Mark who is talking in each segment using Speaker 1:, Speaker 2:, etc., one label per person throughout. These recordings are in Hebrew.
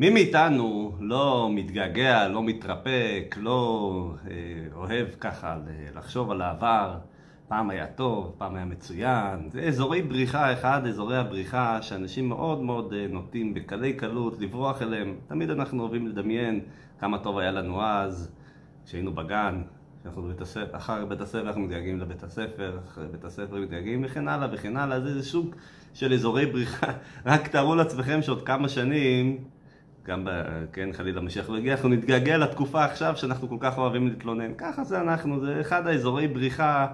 Speaker 1: מי מאיתנו לא מתגעגע, לא מתרפק, לא אה, אוהב ככה לחשוב על העבר, פעם היה טוב, פעם היה מצוין. זה אזורי בריחה, אחד אזורי הבריחה שאנשים מאוד מאוד אה, נוטים בקלי קלות לברוח אליהם. תמיד אנחנו אוהבים לדמיין כמה טוב היה לנו אז, כשהיינו בגן, כשאנחנו בבית הספר, אחר בית הספר אנחנו מתגעגעים לבית הספר, אחרי בית הספר מתגעגעים וכן הלאה וכן הלאה. זה שוק של אזורי בריחה. רק תארו לעצמכם שעוד כמה שנים... גם, ב, כן, חלילה משיח לא הגיע, אנחנו נתגעגע לתקופה עכשיו שאנחנו כל כך אוהבים להתלונן. ככה זה אנחנו, זה אחד האזורי בריחה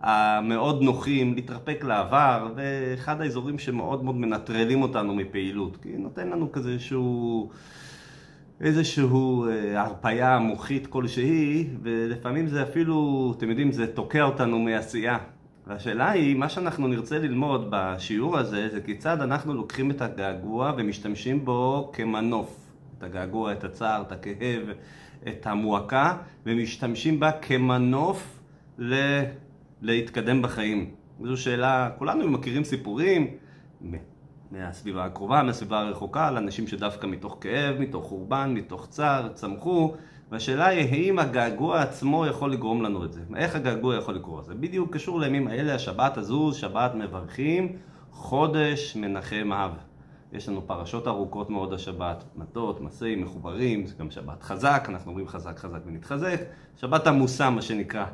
Speaker 1: המאוד נוחים, להתרפק לעבר, ואחד האזורים שמאוד מאוד מנטרלים אותנו מפעילות. כי נותן לנו כזה איזשהו... איזשהו אה, הרפייה מוחית כלשהי, ולפעמים זה אפילו, אתם יודעים, זה תוקע אותנו מעשייה. והשאלה היא, מה שאנחנו נרצה ללמוד בשיעור הזה, זה כיצד אנחנו לוקחים את הגעגוע ומשתמשים בו כמנוף. את הגעגוע, את הצער, את הכאב, את המועקה, ומשתמשים בה כמנוף ל... להתקדם בחיים. זו שאלה, כולנו מכירים סיפורים מהסביבה הקרובה, מהסביבה הרחוקה, על אנשים שדווקא מתוך כאב, מתוך חורבן, מתוך צער, צמחו, והשאלה היא האם הגעגוע עצמו יכול לגרום לנו את זה. איך הגעגוע יכול לקרות? זה בדיוק קשור לימים האלה, השבת הזו, שבת מברכים, חודש מנחם אב. יש לנו פרשות ארוכות מאוד השבת, מטות, מסעים, מחוברים, זה גם שבת חזק, אנחנו אומרים חזק חזק ונתחזק, שבת עמוסה מה שנקרא.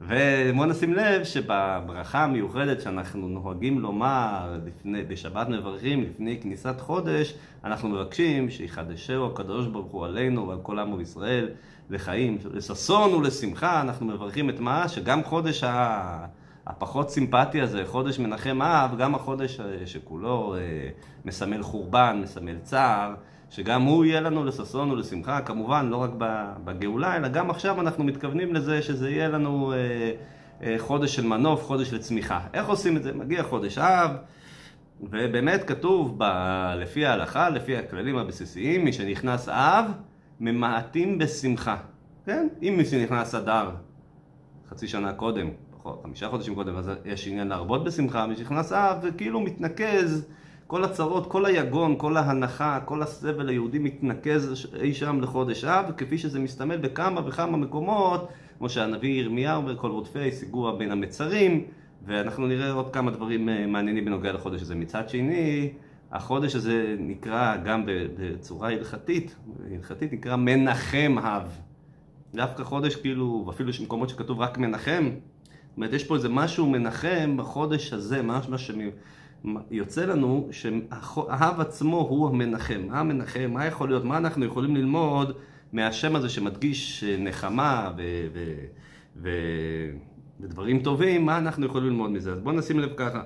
Speaker 1: ובואו נשים לב שבברכה המיוחדת שאנחנו נוהגים לומר לפני, בשבת מברכים לפני כניסת חודש, אנחנו מבקשים שיחדשהו הקדוש ברוך הוא עלינו ועל כל עמו ישראל לחיים, לששון ולשמחה, אנחנו מברכים את מה? שגם חודש הפחות סימפטי הזה, חודש מנחם אב, גם החודש שכולו אה, מסמל חורבן, מסמל צער, שגם הוא יהיה לנו לששון ולשמחה, כמובן, לא רק בגאולה, אלא גם עכשיו אנחנו מתכוונים לזה שזה יהיה לנו אה, אה, חודש של מנוף, חודש לצמיחה. איך עושים את זה? מגיע חודש אב, ובאמת כתוב ב, לפי ההלכה, לפי הכללים הבסיסיים, מי שנכנס אב, ממעטים בשמחה. כן? אם מי שנכנס אדר חצי שנה קודם, חמישה חודשים קודם, אז יש עניין להרבות בשמחה, מי שנכנס אב, זה כאילו מתנקז כל הצרות, כל היגון, כל ההנחה, כל הסבל היהודי מתנקז אי שם לחודש אב, כפי שזה מסתמל בכמה וכמה מקומות, כמו שהנביא ירמיהו וכל רודפי סיגוע בין המצרים, ואנחנו נראה עוד כמה דברים אה, מעניינים בנוגע לחודש הזה. מצד שני, החודש הזה נקרא גם בצורה הלכתית, הלכתית נקרא מנחם אב. דווקא חודש כאילו, אפילו יש מקומות שכתוב רק מנחם, זאת אומרת, יש פה איזה משהו מנחם בחודש הזה, משהו יוצא לנו שהאב עצמו הוא המנחם. מה המנחם? מה יכול להיות? מה אנחנו יכולים ללמוד מהשם הזה שמדגיש נחמה ו... ו... ו... ודברים טובים, מה אנחנו יכולים ללמוד מזה? אז בואו נשים לב ככה,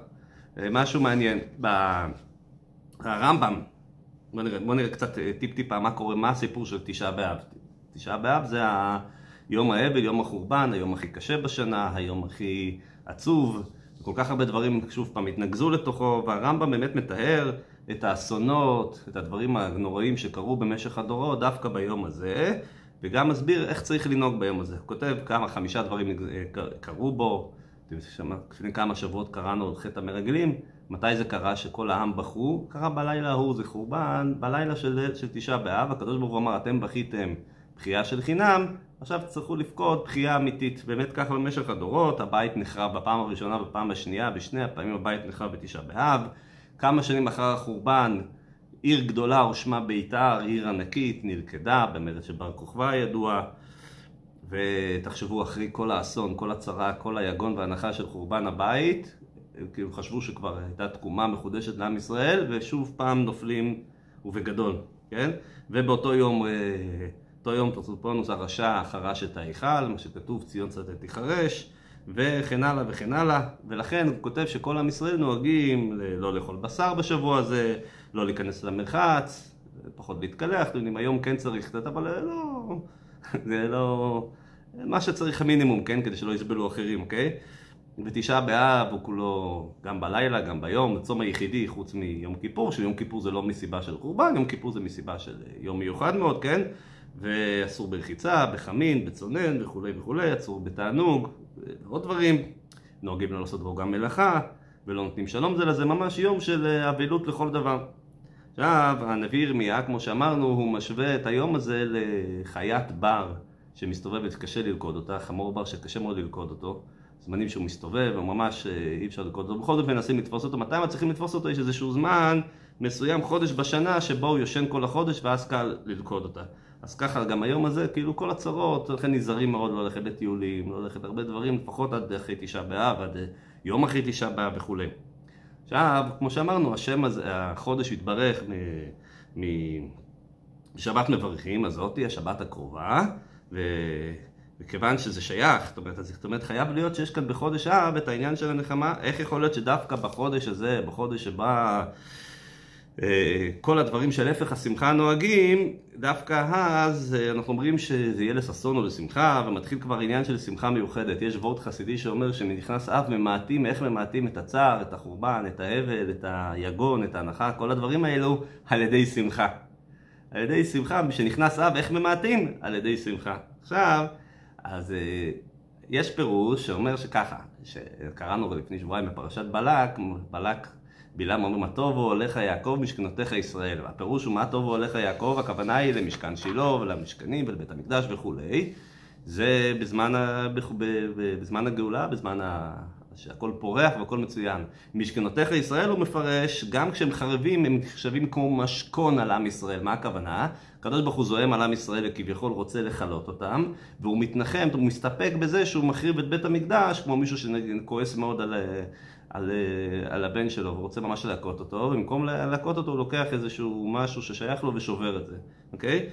Speaker 1: אה, משהו מעניין. ברמב"ם, בואו נראה, בוא נראה קצת אה, טיפ טיפה מה קורה, מה הסיפור של תשעה באב. תשעה באב זה יום האבל, יום החורבן, היום הכי קשה בשנה, היום הכי עצוב. כל כך הרבה דברים, שוב פעם, התנקזו לתוכו, והרמב"ם באמת מתאר את האסונות, את הדברים הנוראים שקרו במשך הדורות, דווקא ביום הזה, וגם מסביר איך צריך לנהוג ביום הזה. הוא כותב כמה, חמישה דברים קרו בו, לפני כמה שבועות קראנו את חטא המרגלים, מתי זה קרה שכל העם בכו? קרה בלילה ההוא, זה חורבן, בלילה של, של תשעה באב, הקדוש ברוך הוא אמר, אתם בכיתם בכייה של חינם, עכשיו תצטרכו לבכות בכייה אמיתית. באמת ככה במשך הדורות, הבית נחרב בפעם הראשונה, בפעם השנייה, בשני הפעמים הבית נחרב בתשעה באב. כמה שנים אחר החורבן, עיר גדולה ושמה ביתר, עיר ענקית, נלכדה במרד של בר כוכבא הידוע. ותחשבו אחרי כל האסון, כל הצרה, כל היגון והנחה של חורבן הבית, כאילו חשבו שכבר הייתה תקומה מחודשת לעם ישראל, ושוב פעם נופלים ובגדול, כן? ובאותו יום אה, אותו יום פרסופונוס הרשע חרש את ההיכל, מה שכתוב ציון שדה תיחרש, וכן הלאה וכן הלאה, ולכן הוא כותב שכל עם ישראל נוהגים לא לאכול בשר בשבוע הזה, לא להיכנס למרחץ, פחות להתקלח, אתם יודעים, היום כן צריך קצת, אבל לא, זה לא, מה שצריך המינימום, כן, כדי שלא יסבלו אחרים, אוקיי? ותשעה באב הוא כולו, גם בלילה, גם ביום, הצום היחידי חוץ מיום כיפור, שיום כיפור זה לא מסיבה של חורבן, יום כיפור זה מסיבה של יום מיוחד מאוד, כן? ואסור ברחיצה, בחמין, בצונן וכולי וכולי, אסור בתענוג, ועוד דברים. נוהגים לא לעשות בו גם מלאכה, ולא נותנים שלום זה לזה, ממש יום של אבלות לכל דבר. עכשיו, הנביא ירמיה, כמו שאמרנו, הוא משווה את היום הזה לחיית בר שמסתובבת, קשה ללכוד אותה, חמור בר שקשה מאוד ללכוד אותו. זמנים שהוא מסתובב, וממש אה, אי אפשר ללכוד אותו. בכל זאת מנסים לתפוס אותו. מתי מצליחים לתפוס אותו? יש איזשהו זמן מסוים, חודש בשנה, שבו הוא יושן כל החודש, ואז קל ללכוד אותה. אז ככה גם היום הזה, כאילו כל הצרות, לכן נזהרים מאוד לא ללכת לטיולים, לא ללכת הרבה דברים, לפחות עד אחרי תשעה באב, עד אה, יום אחרי תשעה באב וכולי. עכשיו, כמו שאמרנו, השם הזה, החודש התברך משבת מברכים, הזאתי, השבת הקרובה, ו... וכיוון שזה שייך, זאת אומרת, זאת אומרת, חייב להיות שיש כאן בחודש אב את העניין של הנחמה, איך יכול להיות שדווקא בחודש הזה, בחודש שבה אה, כל הדברים של הפך השמחה נוהגים, דווקא אז אה, אנחנו אומרים שזה יהיה לששון או לשמחה, ומתחיל כבר עניין של שמחה מיוחדת. יש וורט חסידי שאומר שנכנס אב ממעטים, איך ממעטים את הצער, את החורבן, את האבל, את היגון, את ההנחה, כל הדברים האלו, על ידי שמחה. על ידי שמחה, משנכנס אב, איך ממעטים? על ידי שמחה. עכשיו, אז אה, יש פירוש שאומר שככה, שקראנו לפני שבועיים בפרשת בלק, בלק בלעם אומר מה טובו עליך יעקב משכנותיך ישראל. והפירוש הוא מה טובו עליך יעקב, הכוונה היא למשכן שילה ולמשכנים ולבית המקדש וכולי. זה בזמן, ה... בזמן הגאולה, בזמן ה... שהכל פורח והכל מצוין. משכנותיך ישראל הוא מפרש, גם כשהם חרבים הם נחשבים כמו משכון על עם ישראל. מה הכוונה? הקדוש ברוך הוא זועם על עם ישראל וכביכול רוצה לכלות אותם, והוא מתנחם, הוא מסתפק בזה שהוא מחריב את בית המקדש, כמו מישהו שכועס מאוד על, על, על הבן שלו ורוצה ממש להכות אותו, ובמקום להכות אותו הוא לוקח איזשהו משהו ששייך לו ושובר את זה, אוקיי?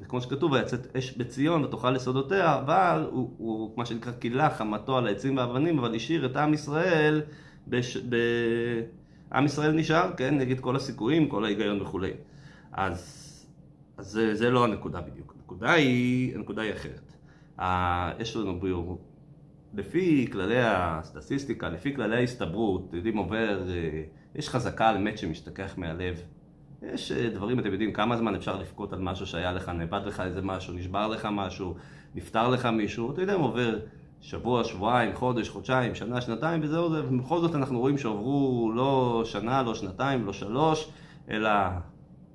Speaker 1: וכמו שכתוב, ויצאת אש בציון ותאכל לסודותיה, אבל הוא, הוא מה שנקרא קילה חמתו על העצים והאבנים, אבל השאיר את עם ישראל, בש, ב... עם ישראל נשאר, כן, נגד כל הסיכויים, כל ההיגיון וכולי. אז, אז זה, זה לא הנקודה בדיוק, הנקודה היא, הנקודה היא אחרת. יש לנו ביור, לפי כללי הסטטיסטיקה, לפי כללי ההסתברות, יודעים עובר, אה, יש חזקה על מת שמשתכח מהלב. יש אה, דברים, אתם יודעים, כמה זמן אפשר לבכות על משהו שהיה לך, נאבד לך איזה משהו, נשבר לך משהו, נפטר לך מישהו, אתה יודע, עובר שבוע, שבועיים, חודש, חודשיים, שנה, שנתיים, וזהו זה, ובכל זאת אנחנו רואים שעברו לא שנה, לא שנתיים, לא שלוש, אלא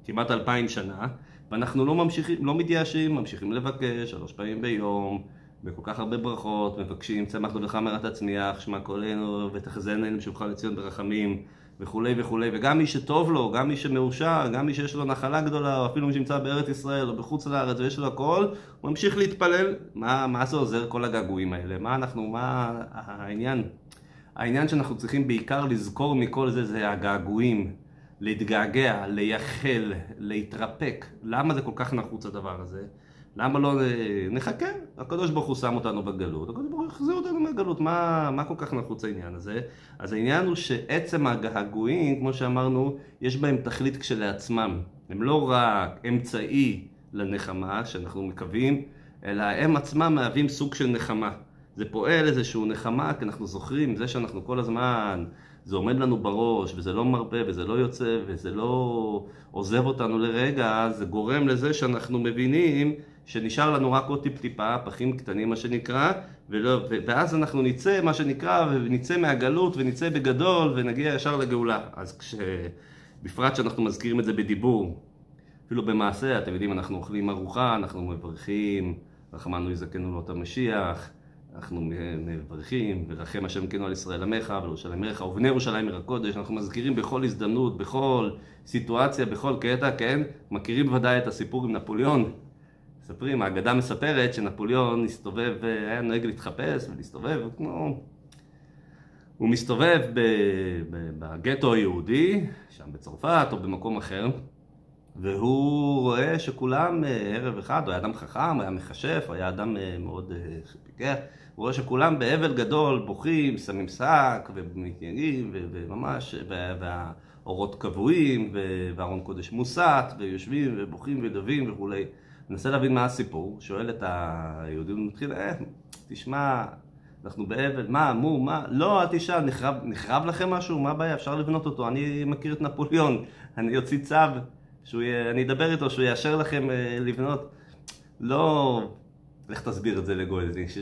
Speaker 1: כמעט אלפיים שנה, ואנחנו לא ממשיכים, לא מתייאשים, ממשיכים לבקש שלוש פעמים ביום, בכל כך הרבה ברכות, מבקשים צמח דודך מרת הצמיח, שמע קולנו ותחזינו לשובך לציון ברחמים וכולי וכולי, וגם מי שטוב לו, גם מי שמאושר, גם מי שיש לו נחלה גדולה, או אפילו מי שנמצא בארץ ישראל או בחוץ לארץ ויש לו הכל, הוא ממשיך להתפלל. מה, מה זה עוזר כל הגעגועים האלה? מה אנחנו, מה העניין? העניין שאנחנו צריכים בעיקר לזכור מכל זה, זה הגעגועים. להתגעגע, לייחל, להתרפק. למה זה כל כך נחוץ הדבר הזה? למה לא נחכה? הקדוש ברוך הוא שם אותנו בגלות, הקדוש ברוך הוא יחזיר אותנו מהגלות, מה, מה כל כך נחוץ העניין הזה? אז העניין הוא שעצם הגעגועים, כמו שאמרנו, יש בהם תכלית כשלעצמם. הם לא רק אמצעי לנחמה, שאנחנו מקווים, אלא הם עצמם מהווים סוג של נחמה. זה פועל איזשהו נחמה, כי אנחנו זוכרים, זה שאנחנו כל הזמן זה עומד לנו בראש, וזה לא מרפה, וזה לא יוצא, וזה לא עוזב אותנו לרגע, זה גורם לזה שאנחנו מבינים שנשאר לנו רק עוד טיפ-טיפה, פחים קטנים מה שנקרא, ולא, ואז אנחנו נצא, מה שנקרא, ונצא מהגלות, ונצא בגדול, ונגיע ישר לגאולה. אז כש... בפרט שאנחנו מזכירים את זה בדיבור, אפילו במעשה, אתם יודעים, אנחנו אוכלים ארוחה, אנחנו מברכים, רחמנו יזכנו לו את המשיח, אנחנו מברכים, ורחם השם כנו על ישראל עמך, ולירושלים ערך, ובני ירושלים עיר הקודש, אנחנו מזכירים בכל הזדמנות, בכל סיטואציה, בכל קטע, כן? מכירים ודאי את הסיפור עם נפוליאון. מספרים, האגדה מספרת שנפוליאון הסתובב, היה נוהג להתחפש ולהסתובב, כמו... הוא מסתובב בגטו היהודי, שם בצרפת או במקום אחר, והוא רואה שכולם אה, ערב אחד, הוא היה אדם חכם, היה מכשף, היה אדם אה, מאוד אה, פיקח, הוא רואה שכולם באבל גדול בוכים, שמים שק ומתייגעים וממש, והאורות קבועים והארון קודש מוסת ויושבים ובוכים ודבים וכולי. מנסה להבין מה הסיפור, שואל את היהודים, הוא מתחיל, אה, תשמע, אנחנו באבל, מה, מו, מה, לא, אל תשאל, נחרב, נחרב לכם משהו? מה הבעיה? אפשר לבנות אותו, אני מכיר את נפוליאון, אני אוציא צו, שהוא יהיה, אני אדבר איתו, שהוא יאשר לכם אה, לבנות. לא, לך תסביר את זה לגוי, יש,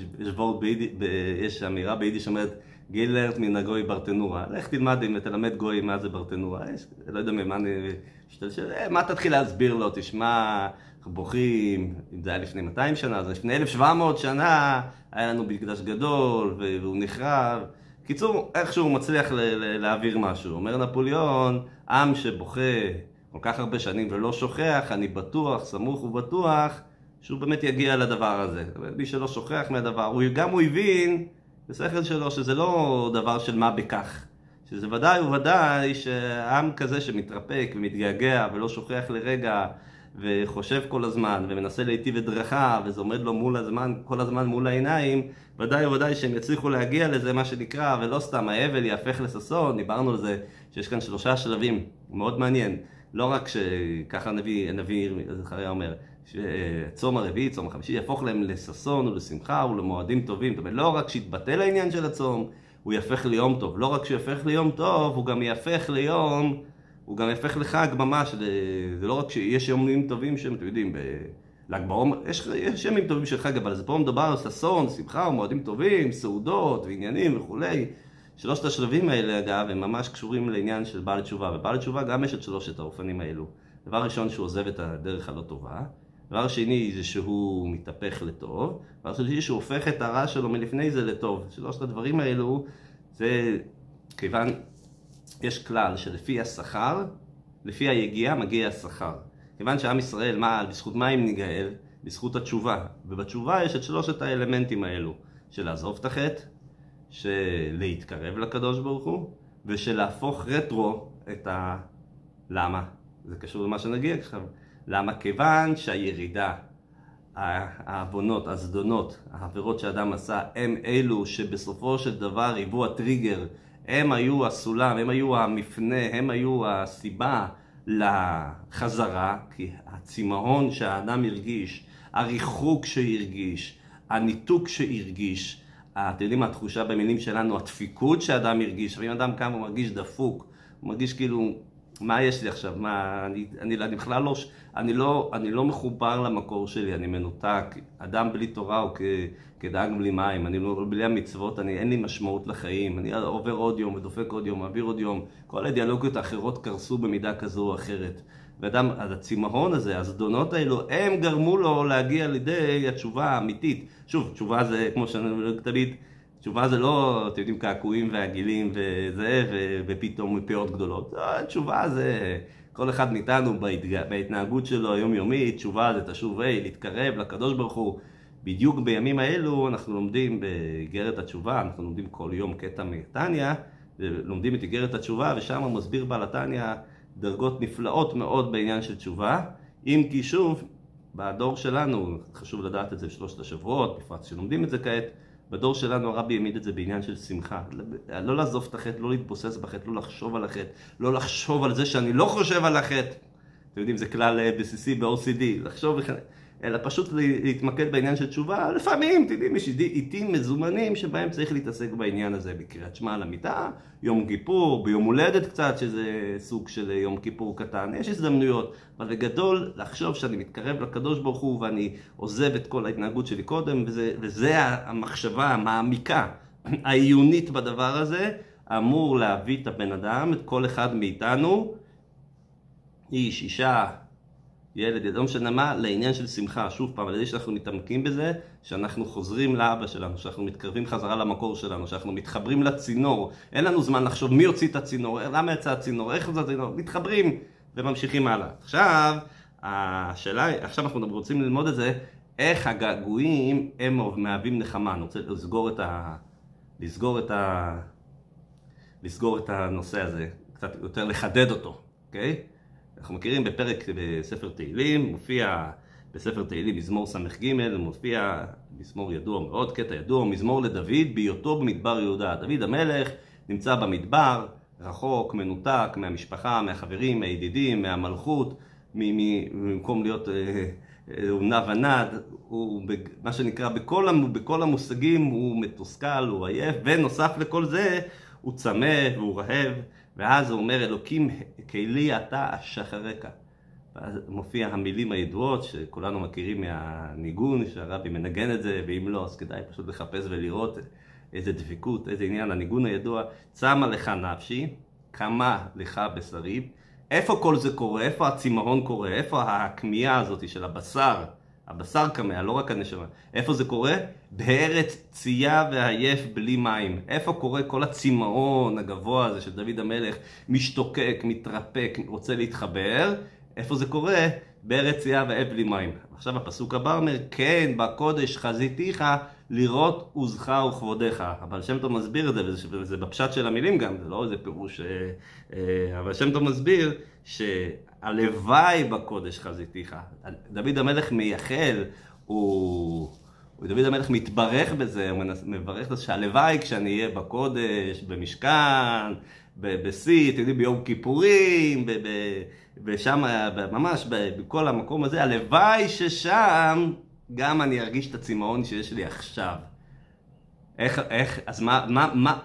Speaker 1: יש, אמירה ביידיש שאומרת, גילרת מן הגוי ברטנורה. לך תלמד אם תלמד גוי מה זה ברטנורה. יש, לא יודע ממה אני... משתלשל, אה, מה תתחיל להסביר לו? תשמע, בוכים, אם זה היה לפני 200 שנה, אז לפני 1700 שנה היה לנו מקדש גדול והוא נחרב. קיצור, איכשהו הוא מצליח להעביר משהו. אומר נפוליאון, עם שבוכה כל כך הרבה שנים ולא שוכח, אני בטוח, סמוך ובטוח, שהוא באמת יגיע לדבר הזה. מי שלא שוכח מהדבר, הוא, גם הוא הבין בשכל שלו שזה לא דבר של מה בכך. שזה ודאי וודאי שעם כזה שמתרפק ומתגעגע ולא שוכח לרגע וחושב כל הזמן ומנסה להיטיב את דרכיו וזה עומד לו מול הזמן, כל הזמן מול העיניים ודאי וודאי שהם יצליחו להגיע לזה מה שנקרא ולא סתם האבל יהפך לששון, דיברנו על זה שיש כאן שלושה שלבים, מאוד מעניין לא רק שככה הנביא, הנביא זכריה אומר שצום הרביעי, צום החמישי יהפוך להם לששון ולשמחה ולמועדים טובים זאת אומרת לא רק שיתבטל העניין של הצום הוא יהפך ליום טוב. לא רק שהוא יהפך ליום טוב, הוא גם יהפך ליום, הוא גם יהפך לחג ממש. זה לא רק שיש יומים טובים שהם, אתם יודעים, בל"ג בעומר, יש, יש ימים טובים של חג, אבל זה פה מדובר על ששון, שמחה ומועדים טובים, סעודות ועניינים וכולי. שלושת השלבים האלה, אגב, הם ממש קשורים לעניין של בעל תשובה, ובעל תשובה גם יש את שלושת האופנים האלו. דבר ראשון, שהוא עוזב את הדרך הלא טובה. דבר שני זה שהוא מתהפך לטוב, דבר שלישי שהוא הופך את הרע שלו מלפני זה לטוב. שלושת הדברים האלו זה כיוון, יש כלל שלפי השכר, לפי היגיעה מגיע השכר. כיוון שעם ישראל, מה, בזכות מה אם ניגאל? בזכות התשובה. ובתשובה יש את שלושת האלמנטים האלו, של לעזוב את החטא, של להתקרב לקדוש ברוך הוא, ושל להפוך רטרו את ה... למה? זה קשור למה שנגיע עכשיו. למה? כיוון שהירידה, העוונות, הזדונות, העבירות שאדם עשה, הם אלו שבסופו של דבר היוו הטריגר, הם היו הסולם, הם היו המפנה, הם היו הסיבה לחזרה, כי הצמאון שהאדם הרגיש, הריחוק שהרגיש, הניתוק שהרגיש, אתם יודעים התחושה במילים שלנו, הדפיקות שאדם הרגיש, לפעמים אדם קם ומרגיש דפוק, הוא מרגיש כאילו מה יש לי עכשיו? מה, אני, אני, אני בכלל לא, אני לא, אני לא מחובר למקור שלי, אני מנותק. אדם בלי תורה הוא כ, כדאג בלי מים, אני לא, בלי המצוות, אני, אין לי משמעות לחיים. אני עובר עוד יום ודופק עוד יום, מעביר עוד יום. כל האידיאולוגיות האחרות קרסו במידה כזו או אחרת. ואדם, אז הצמאון הזה, הזדונות האלו, הם גרמו לו להגיע לידי התשובה האמיתית. שוב, תשובה זה, כמו שאני תמיד... תשובה זה לא, אתם יודעים, קעקועים ועגילים וזה, ופתאום מפאות גדולות. לא, תשובה זה כל אחד מאיתנו בהתנהגות שלו היומיומית, תשובה זה תשוב ה', להתקרב לקדוש ברוך הוא. בדיוק בימים האלו אנחנו לומדים באיגרת התשובה, אנחנו לומדים כל יום קטע מתניא, ולומדים את איגרת התשובה, ושם מסביר בעל התניא דרגות נפלאות מאוד בעניין של תשובה, אם כי שוב, בדור שלנו, חשוב לדעת את זה בשלושת השבועות, בפרט שלומדים את זה כעת, בדור שלנו הרבי העמיד את זה בעניין של שמחה. לא לעזוב את החטא, לא להתבוסס בחטא, לא לחשוב על החטא, לא לחשוב על זה שאני לא חושב על החטא. אתם יודעים, זה כלל אה, בסיסי ב-OCD, לחשוב אלא פשוט להתמקד בעניין של תשובה. לפעמים, אתם יודעים, יש עיתים מזומנים שבהם צריך להתעסק בעניין הזה, בקריאת שמע על המיטה, יום כיפור, ביום הולדת קצת, שזה סוג של יום כיפור קטן, יש הזדמנויות, אבל בגדול, לחשוב שאני מתקרב לקדוש ברוך הוא ואני עוזב את כל ההתנהגות שלי קודם, וזה, וזה המחשבה המעמיקה, העיונית בדבר הזה, אמור להביא את הבן אדם, את כל אחד מאיתנו, איש, אישה, ילד, לא משנה מה, לעניין של שמחה. שוב פעם, על ידי שאנחנו מתעמקים בזה, שאנחנו חוזרים לאבא שלנו, שאנחנו מתקרבים חזרה למקור שלנו, שאנחנו מתחברים לצינור. אין לנו זמן לחשוב מי הוציא את הצינור, למה יצא הצינור, איך זה הצינור, מתחברים וממשיכים הלאה. עכשיו, השאלה, עכשיו אנחנו רוצים ללמוד את זה, איך הגעגועים הם מהווים נחמה. אני רוצה לסגור את ה... לסגור את ה... לסגור את הנושא הזה, קצת יותר לחדד אותו, אוקיי? Okay? אנחנו מכירים בפרק בספר תהילים, מופיע בספר תהילים מזמור ס"ג, מופיע מזמור ידוע מאוד, קטע ידוע, מזמור לדוד בהיותו במדבר יהודה. דוד המלך נמצא במדבר, רחוק, מנותק מהמשפחה, מהחברים, מהידידים, מהמלכות, במקום להיות... אה, הוא נע ונד, הוא מה שנקרא בכל, בכל המושגים הוא מתוסכל, הוא עייף, ונוסף לכל זה הוא צמא והוא רעב, ואז הוא אומר אלוקים כלי אתה אשחרקה. ואז מופיע המילים הידועות שכולנו מכירים מהניגון, שהרבי מנגן את זה, ואם לא אז כדאי פשוט לחפש ולראות איזה דבקות, איזה עניין, הניגון הידוע, צמה לך נפשי, קמה לך בשרי. איפה כל זה קורה? איפה הצמאון קורה? איפה הכמיהה הזאת של הבשר? הבשר כמה, לא רק הנשמה. איפה זה קורה? בארץ צייה ועייף בלי מים. איפה קורה כל הצמאון הגבוה הזה של דוד המלך, משתוקק, מתרפק, רוצה להתחבר? איפה זה קורה? בארץ צייה ועייף בלי מים. עכשיו הפסוק הבא אומר, כן, בקודש חזיתיך לראות עוזך וכבודיך. אבל שם טוב מסביר את זה, וזה בפשט של המילים גם, זה לא איזה פירוש, אה, אה, אבל שם טוב מסביר שהלוואי בקודש חזיתיך. דוד המלך מייחל, הוא... דוד המלך מתברך בזה, הוא מברך את זה שהלוואי כשאני אהיה בקודש, במשכן, בשיא, אתם יודעים, ביום כיפורים, ושם, ממש בכל המקום הזה, הלוואי ששם גם אני ארגיש את הצמאון שיש לי עכשיו. איך, איך, אז מה, מה, מה,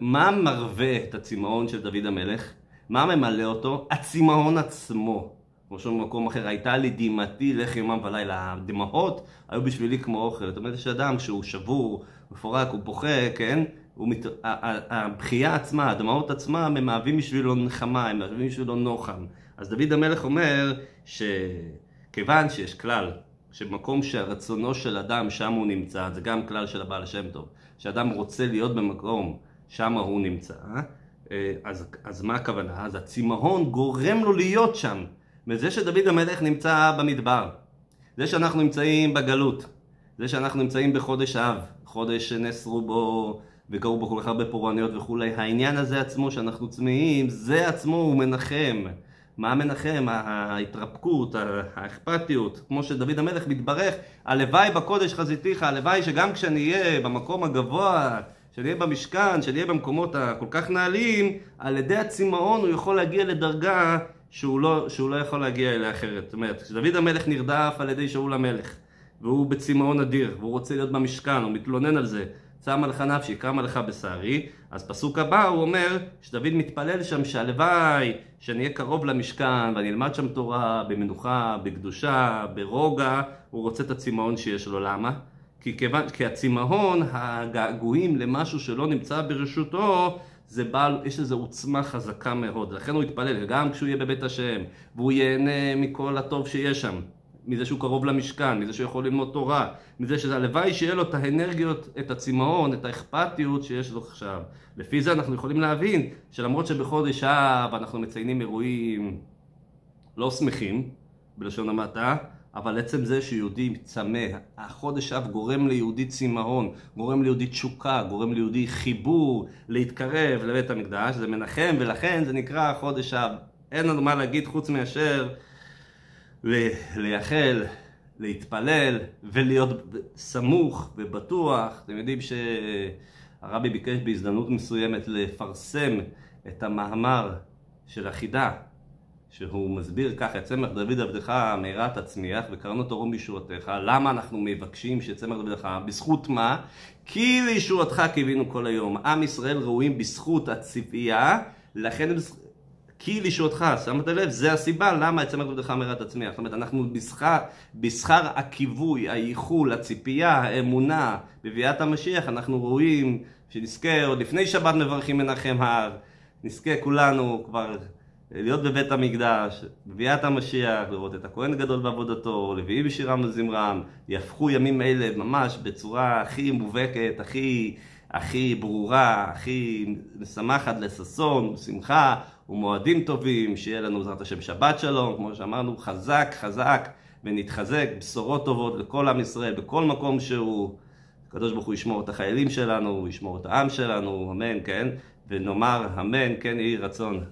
Speaker 1: מה מרווה את הצמאון של דוד המלך? מה ממלא אותו? הצמאון עצמו. כמו שאומרים במקום אחר, הייתה לי דמעתי לך יומם ולילה. הדמעות היו בשבילי כמו אוכל. זאת אומרת, יש אדם שהוא שבור, מפורק, הוא בוכה, כן? הוא מת... הבכייה עצמה, הדמעות עצמה, הם מהווים בשבילו נחמה, הם מהווים בשבילו נוחם. אז דוד המלך אומר שכיוון שיש כלל שמקום שהרצונו של אדם שם הוא נמצא, זה גם כלל של הבעל שם טוב, שאדם רוצה להיות במקום שם הוא נמצא, אז, אז מה הכוונה? אז הצמאון גורם לו להיות שם. וזה שדוד המלך נמצא במדבר, זה שאנחנו נמצאים בגלות, זה שאנחנו נמצאים בחודש אב, חודש שנסרו בו וקראו בו כל כך הרבה פורעניות וכולי, העניין הזה עצמו שאנחנו צמאים, זה עצמו הוא מנחם. מה מנחם? ההתרפקות, האכפתיות, כמו שדוד המלך מתברך, הלוואי בקודש חזיתיך, הלוואי שגם כשאני אהיה במקום הגבוה, שאני אהיה במשכן, שאני אהיה במקומות הכל כך נעלים, על ידי הצמאון הוא יכול להגיע לדרגה שהוא לא, שהוא לא יכול להגיע אליה אחרת. זאת אומרת, כשדוד המלך נרדף על ידי שאול המלך, והוא בצמאון אדיר, והוא רוצה להיות במשכן, הוא מתלונן על זה, צמה לך נפשי, קמה לך בשערי, אז פסוק הבא הוא אומר שדוד מתפלל שם שהלוואי שאני אהיה קרוב למשכן ואני אלמד שם תורה במנוחה, בקדושה, ברוגע, הוא רוצה את הצמאון שיש לו, למה? כי, כיוון, כי הצמאון, הגעגועים למשהו שלא נמצא ברשותו, זה בעל, יש לזה עוצמה חזקה מאוד, לכן הוא יתפלל, גם כשהוא יהיה בבית השם, והוא ייהנה מכל הטוב שיש שם. מזה שהוא קרוב למשכן, מזה שהוא יכול ללמוד תורה, מזה שזה הלוואי שיהיה לו את האנרגיות, את הצמאון, את האכפתיות שיש לו עכשיו. לפי זה אנחנו יכולים להבין שלמרות שבחודש אב אנחנו מציינים אירועים לא שמחים, בלשון המעטה, אבל עצם זה שיהודי צמא, החודש אב גורם ליהודי צמאון, גורם ליהודי תשוקה, גורם ליהודי חיבור, להתקרב לבית המקדש, זה מנחם ולכן זה נקרא חודש אב. אין לנו מה להגיד חוץ מאשר לייחל, להתפלל ולהיות סמוך ובטוח. אתם יודעים שהרבי ביקש בהזדמנות מסוימת לפרסם את המאמר של החידה, שהוא מסביר ככה, צמח דוד עבדך מהרה תצמיח וקרנו תורום בישועתך. למה אנחנו מבקשים שצמח דודך? בזכות מה? כי לישועתך קיווינו כל היום. עם ישראל ראויים בזכות הציפייה, לכן כי לישועתך, שמת לב? זה הסיבה למה את צמח דודך מהרה תצמיח. זאת אומרת, אנחנו בשכר, בשכר הכיווי, הייחול, הציפייה, האמונה, בביאת המשיח, אנחנו רואים שנזכה, עוד לפני שבת מברכים מנחם הר, נזכה כולנו כבר להיות בבית המקדש, בביאת המשיח, לראות את הכהן הגדול בעבודתו, לוויים בשירם וזמרם, יהפכו ימים אלה ממש בצורה הכי מובהקת, הכי, הכי ברורה, הכי משמחת לששון, שמחה ומועדים טובים, שיהיה לנו בעזרת השם שבת שלום, כמו שאמרנו, חזק חזק ונתחזק, בשורות טובות לכל עם ישראל, בכל מקום שהוא. הקדוש ברוך הוא ישמור את החיילים שלנו, ישמור את העם שלנו, אמן, כן? ונאמר אמן, כן יהי רצון.